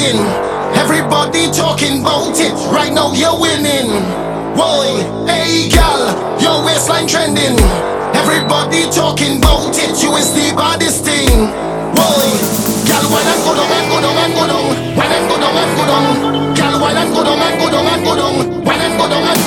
winning. Everybody talking about it. Right now you're winning. Boy, hey gal, your waistline trending. Everybody talking about it. You is the baddest thing. Boy, gal, why not go down go down go down? Why not go down go down? Gal, why not go down go down go down? Why not go down